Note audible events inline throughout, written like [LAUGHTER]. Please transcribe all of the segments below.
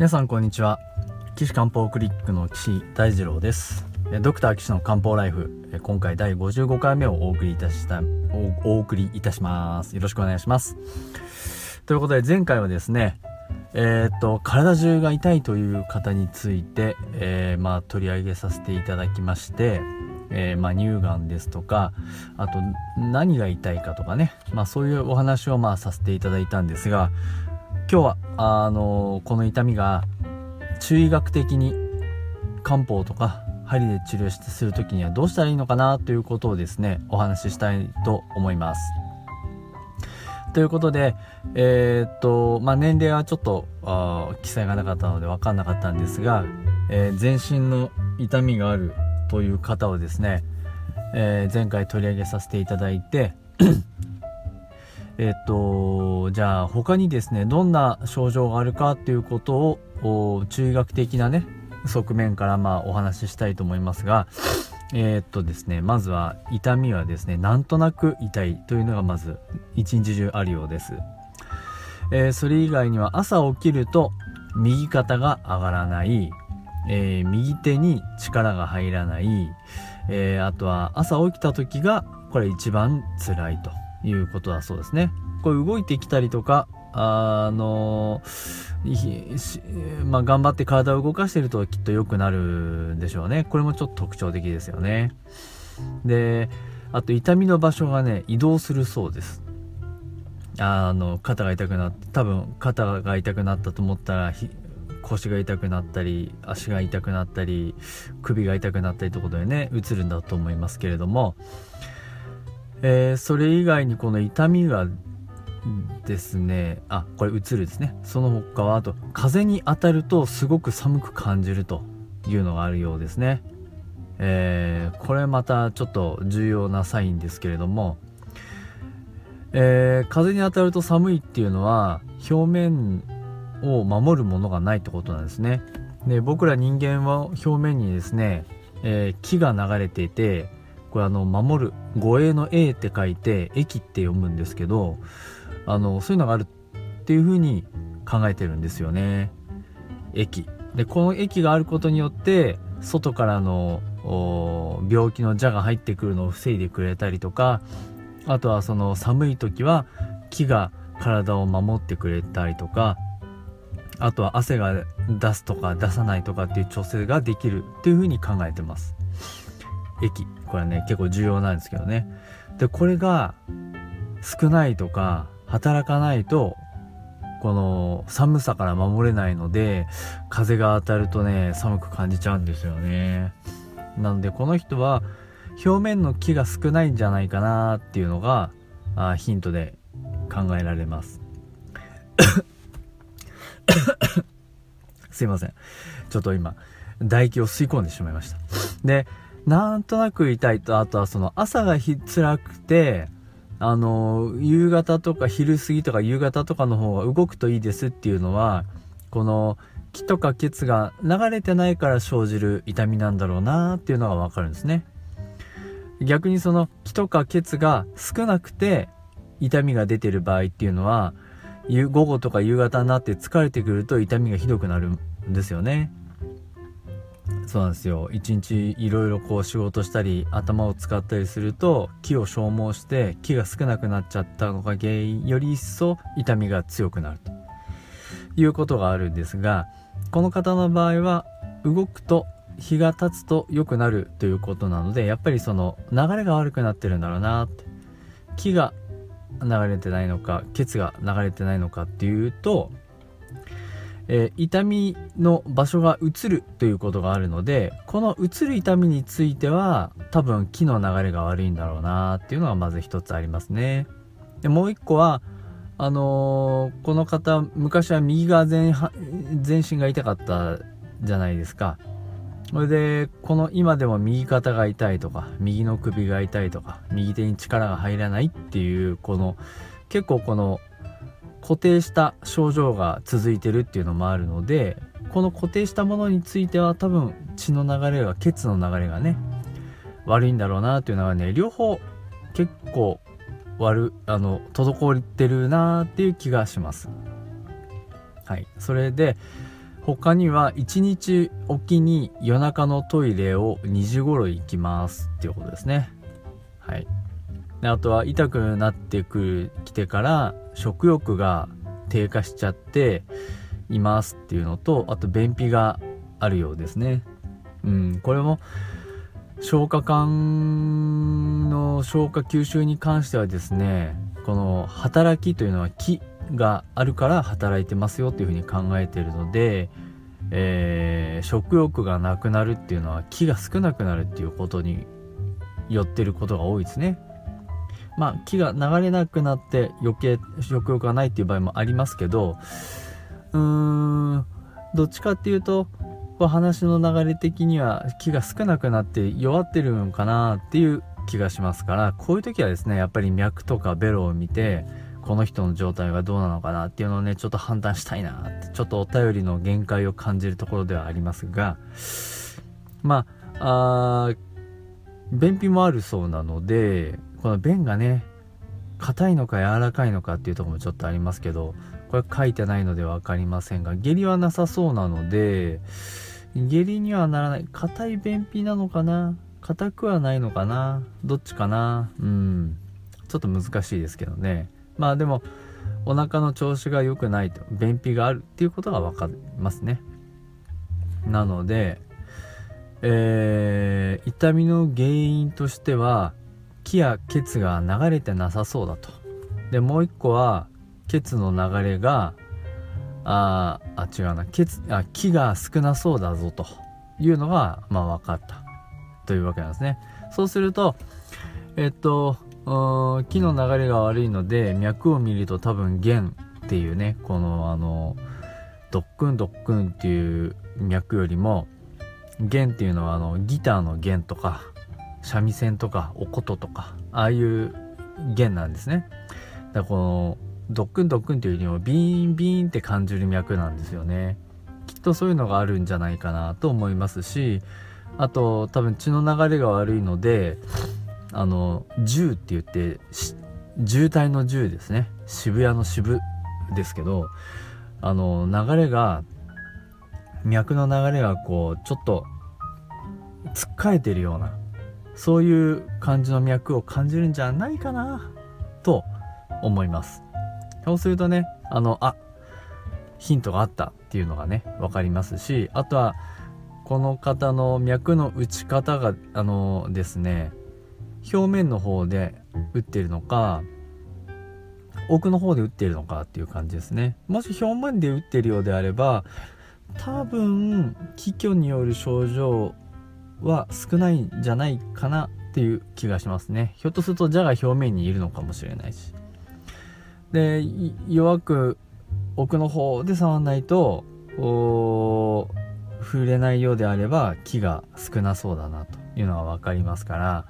皆さんこんにちは。岸漢方クリックの岸大二郎です。ドクター岸の漢方ライフ。今回第55回目をお送りいたしたお送りいたします。よろしくお願いします。ということで前回はですねえー、っと体中が痛いという方について、えー、まあ、取り上げさせていただきまして、えー、まあ、乳がんですとかあと何が痛いかとかね、まあ、そういうお話をまあさせていただいたんですが今日はあのこの痛みが中医学的に漢方とか針で治療する時にはどうしたらいいのかなということをですねお話ししたいと思います。ということで、えー、っと、まあ、年齢はちょっと記載がなかったので分かんなかったんですが、えー、全身の痛みがあるという方をですね、えー、前回取り上げさせていただいてえっと、じゃあ他にですね、どんな症状があるかっていうことを、中医学的なね、側面からまあお話ししたいと思いますが、えー、っとですね、まずは痛みはですね、なんとなく痛いというのがまず一日中あるようです。えー、それ以外には朝起きると右肩が上がらない、えー、右手に力が入らない、え、あとは朝起きた時がこれ一番辛いと。いうことだそうですね。これ動いてきたりとか、あのまあ、頑張って体を動かしてるときっと良くなるんでしょうね。これもちょっと特徴的ですよね。で、あと痛みの場所がね、移動するそうです。あの、肩が痛くなって、多分肩が痛くなったと思ったら、腰が痛くなったり、足が痛くなったり、首が痛くなったりということでね、映るんだと思いますけれども、えー、それ以外にこの痛みがですねあこれ映るですね。その他はあと風に当たるとすごく寒く感じるというのがあるようですね。えー、これまたちょっと重要なサインですけれども、えー、風に当たると寒いっていうのは表面を守るものがないってことなんですね。で僕ら人間は表面にですね、えー、木が流れていてこれあの守る護衛の A って書いて駅って読むんですけどあのそういうのがあるっていうふうに考えてるんですよね。駅。でこの駅があることによって外からの病気の蛇が入ってくるのを防いでくれたりとかあとはその寒い時は木が体を守ってくれたりとかあとは汗が出すとか出さないとかっていう調整ができるっていうふうに考えてます。駅。これね結構重要なんですけどね。でこれが少ないとか働かないとこの寒さから守れないので風が当たるとね寒く感じちゃうんですよね。なのでこの人は表面の木が少ないんじゃないかなっていうのがあヒントで考えられます。[COUGHS] すいません。ちょっと今唾液を吸い込んでしまいました。でなんとなく痛いと、あとはその朝がひ辛くて、あの、夕方とか昼過ぎとか夕方とかの方が動くといいですっていうのは、この気とか血が流れてないから生じる痛みなんだろうなっていうのがわかるんですね。逆にその気とか血が少なくて痛みが出てる場合っていうのは、午後とか夕方になって疲れてくると痛みがひどくなるんですよね。そうなんですよ。一日いろいろこう仕事したり頭を使ったりすると木を消耗して木が少なくなっちゃったのが原因より一層痛みが強くなると。いうことがあるんですがこの方の場合は動くと日が経つと良くなるということなのでやっぱりその流れが悪くなってるんだろうなって。木が流れてないのかケツが流れてないのかっていうとえー、痛みの場所が移るということがあるのでこの移る痛みについては多分木の流れが悪いんだろうなっていうのがまず一つありますね。でもう一個はあのー、この方昔は右側全全身が痛かったじゃないですか。それでこの今でも右肩が痛いとか右の首が痛いとか右手に力が入らないっていうこの結構この固定した症状が続いてるっていうのもあるのでこの固定したものについては多分血の流れが血の流れがね悪いんだろうなっていうのはね両方結構悪あの滞ってるなっていう気がします。はい。それで他には1日おきに夜中のトイレを2時頃行きますっていうことですね。はい。であとは痛くなってくる来てから食欲が低下しちゃっていますっていうのとあと便秘があるようですねうんこれも消化管の消化吸収に関してはですねこの働きというのは気があるから働いてますよっていうふうに考えているので、えー、食欲がなくなるっていうのは気が少なくなるっていうことによってることが多いですね。まあ気が流れなくなって余計食欲がないっていう場合もありますけどうーんどっちかっていうと話の流れ的には気が少なくなって弱ってるのかなっていう気がしますからこういう時はですねやっぱり脈とかベロを見てこの人の状態がどうなのかなっていうのをねちょっと判断したいなってちょっとお便りの限界を感じるところではありますがまああ便秘もあるそうなのでこの便がね硬いのか柔らかいのかっていうとこもちょっとありますけどこれ書いてないので分かりませんが下痢はなさそうなので下痢にはならない。硬い便秘なのかな？硬くはないのかな？どっちかな？うん。ちょっと難しいですけどね。まあでもお腹の調子が良くないと便秘があるっていうことが分かりますね。なのでえー、痛みの原因としては気や血が流れてなさそうだと。でもう一個は血の流れがああ違うな。血あ気が少なそうだぞと。いうのがまあ分かった。というわけなんですね。そうするとえっと気の流れが悪いので脈を見ると多分弦っていうねこのあのドックンドックンっていう脈よりも弦っていうのはあのギターの弦とか三味線とかお琴とかああいう弦なんですね。だからこのドックンドックンというよりもビーンビーンって感じる脈なんですよね。きっとそういうのがあるんじゃないかなと思いますしあと多分血の流れが悪いのであの銃って言って渋滞の銃ですね。渋谷の渋ですけどあの流れが脈の流れがこうちょっとつっかえてるようなそういう感じの脈を感じるんじゃないかなと思います。そうするとねあのあヒントがあったっていうのがね分かりますしあとはこの方の脈の打ち方があのですね表面の方で打ってるのか奥の方で打ってるのかっていう感じですね。もし表面で打ってるようであれば多分気虚による症状は少ないんじゃないかなっていう気がしますね。ひょっとすると蛇が表面にいるのかもしれないし。で弱く奥の方で触んないと触れないようであれば木が少なそうだなというのが分かりますから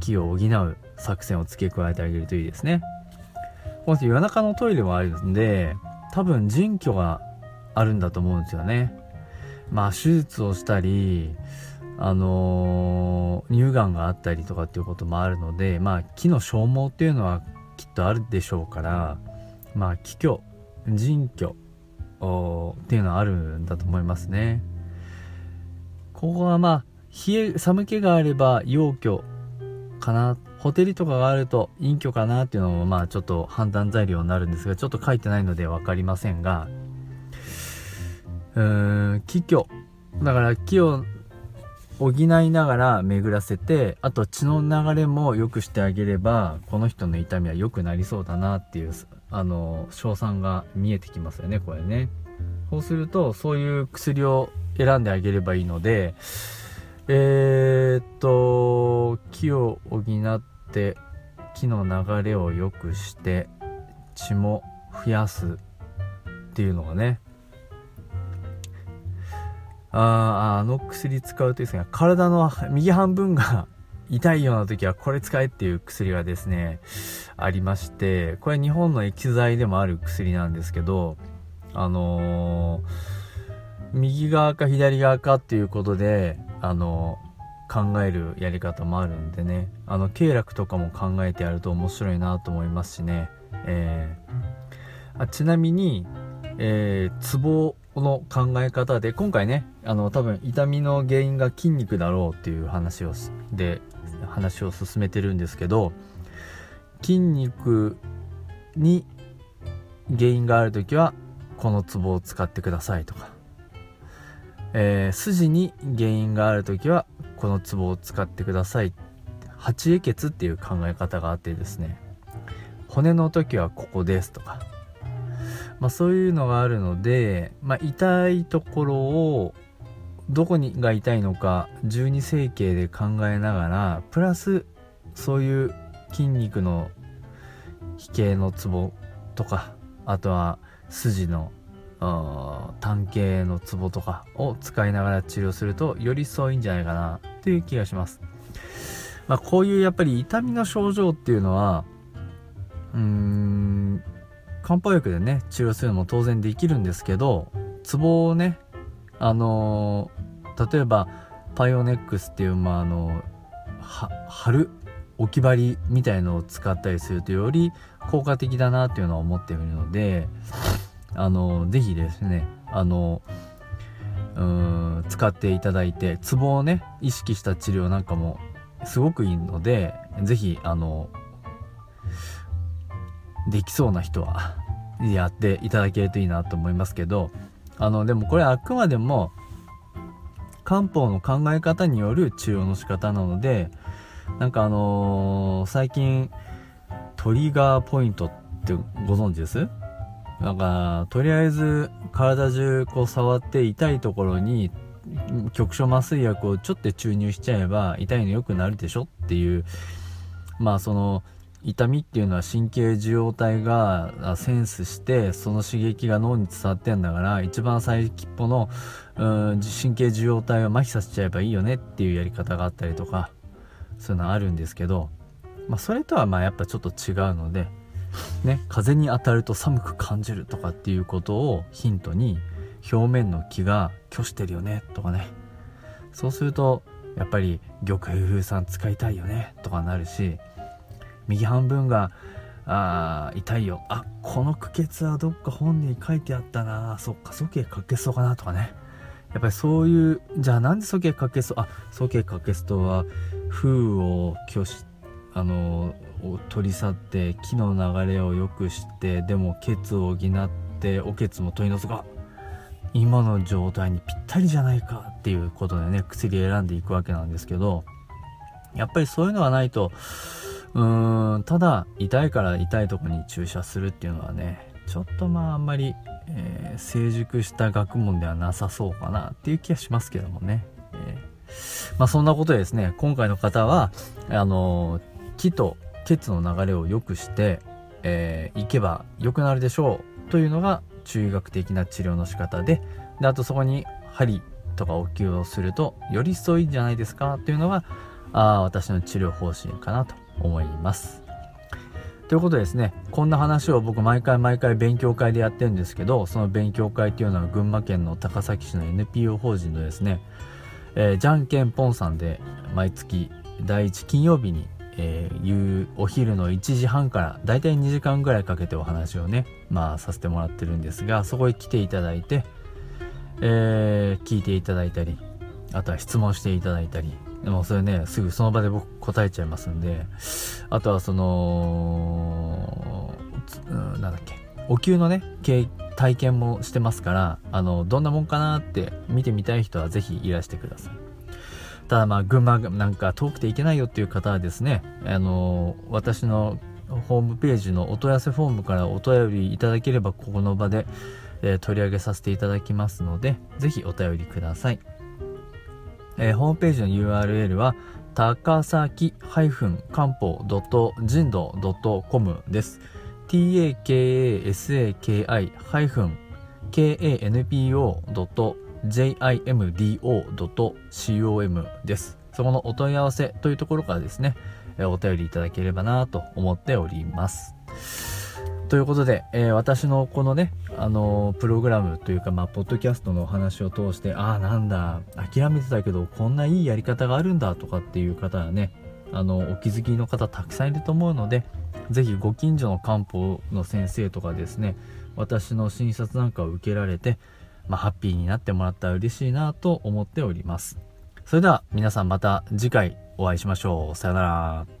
木を補う作戦を付け加えてあげるといいですね。もし夜中のトイレもあるんで多分腎虚があるんだと思うんですよね。まあ手術をしたりあのー、乳がんがあったりとかっていうこともあるのでまあ木の消耗っていうのはきっとあるでしょうからまあ気虚腎虚っていうのはあるんだと思いますね。ここはまあ冷え寒気があれば陽虚かなホテルとかがあると陰虚かなっていうのもまあちょっと判断材料になるんですがちょっと書いてないので分かりませんがうん。気虚。だから気を補いながら巡らせてあと血の流れも良くしてあげればこの人の痛みは良くなりそうだなっていうあの賞賛が見えてきますよねこれね。そうするとそういう薬を選んであげればいいのでえー、っと気を補って気の流れを良くして血も増やすっていうのがねああの薬使うとですね。体の [LAUGHS] 右半分が痛いような時はこれ使えっていう薬がですねありましてこれ日本の液剤でもある薬なんですけどあのー、右側か左側かっていうことであのー、考えるやり方もあるんでね。あの経絡とかも考えてやると面白いなと思いますしね、えー、あちなみに、えー、ツボこの考え方で今回ねあの多分痛みの原因が筋肉だろうっていう話をで話を進めてるんですけど筋肉に原因がある時はこのツボを使ってくださいとか、えー、筋に原因がある時はこのツボを使ってください。八英傑っていう考え方があってですね。骨の時はここですとか。まあ、そういうのがあるので、まあ、痛いところをどこにが痛いのか十二整形で考えながらプラスそういう筋肉の飛型のツボとかあとは筋の単形のツボとかを使いながら治療するとよりそういいんじゃないかなっていう気がします。まあ、こういうやっぱり痛みの症状っていうのはうーん漢方薬でね治療するのも当然できるんですけどツボをねあのー、例えばパイオネックスっていう、まあ、あの貼る置き張りみたいのを使ったりするとより効果的だなっていうのは思っているのであの是非ですねあのうん使っていただいてツボをね意識した治療なんかもすごくいいので是非あのできそうな人はやっていただけるといいなと思いますけどあのでもこれあくまでも漢方の考え方による治療の仕方なのでなんかあのー、最近トリガーポイントってご存知です？なんかとりあえず体中こう触って痛いところに局所麻酔薬をちょっと注入しちゃえば痛いの良くなるでしょっていうまあその痛みっていうのは神経受容体がセンスしてその刺激が脳に伝わってんだから一番先っぽのうん神経受容体を麻痺させちゃえばいいよねっていうやり方があったりとかそういうのあるんですけど、まあ、それとはまあやっぱちょっと違うので、ね、風に当たると寒く感じるとかっていうことをヒントに表面の気が虚してるよねとかね。そうするとやっぱり玉平風酸使いたいよねとかなるし右半分があ痛いよ。あこの苦血はどっか本に書いてあったな。そっか鼠径かけそうかなとかね。やっぱりそういうじゃあなんで鼠径かけそう？あ鼠径かけそうとは風を拒しあの取り去って木の流れを良くしてでも血を補ってお血も取り除が今の状態にぴったりじゃないかっていうことでね薬選んでいくわけなんですけどやっぱりそういうのはないとうーんただ痛いから痛いとこに注射するっていうのはねちょっとまああんまり、えー、成熟した学問ではなさそうかなっていう気がしますけどもね、えー、まあそんなことでですね今回の方はあの木と血の流れを良くして、えー、行けば良くなるでしょうというのが中医学的な治療の仕方でであとそこに針とかお灸をするとより添いんじゃないですかというのがあ私の治療方針かなと思います。ということでですね、こんな話を僕毎回毎回勉強会でやってるんですけど、その勉強会っていうのは群馬県の高崎市の NPO 法人のですね、えー、じゃんけんぽんさんで毎月第1金曜日に、えー、夕お昼の1時半からだいたい2時間ぐらいかけてお話をね、まあさせてもらってるんですが、そこへ来ていただいて、えー、聞いていただいたり、あとは質問していただいたり、でもそれね、すぐその場で僕答えちゃいますんで、あとはその、うん、なんだっけ、お灸のね、体験もしてますから、あの、どんなもんかなって見てみたい人はぜひいらしてください。ただまあ、群馬なんか遠くて行けないよっていう方はですね、あの、私のホームページのお問い合わせフォームからお問い合わせいただければ、ここの場で、えー、取り上げさせていただきますので、ぜひお便りください。えー、ホームページの URL は高崎漢方人道 .com です。takasaki-kanpo.jimdo.com です。そこのお問い合わせというところからですね、お便りいただければなと思っております。ということで、えー、私のこのね、あのー、プログラムというか、まあ、ポッドキャストのお話を通して、ああ、なんだ、諦めてたけど、こんないいやり方があるんだとかっていう方はね、あの、お気づきの方たくさんいると思うので、ぜひご近所の漢方の先生とかですね、私の診察なんかを受けられて、まあ、ハッピーになってもらったら嬉しいなと思っております。それでは皆さんまた次回お会いしましょう。さよなら。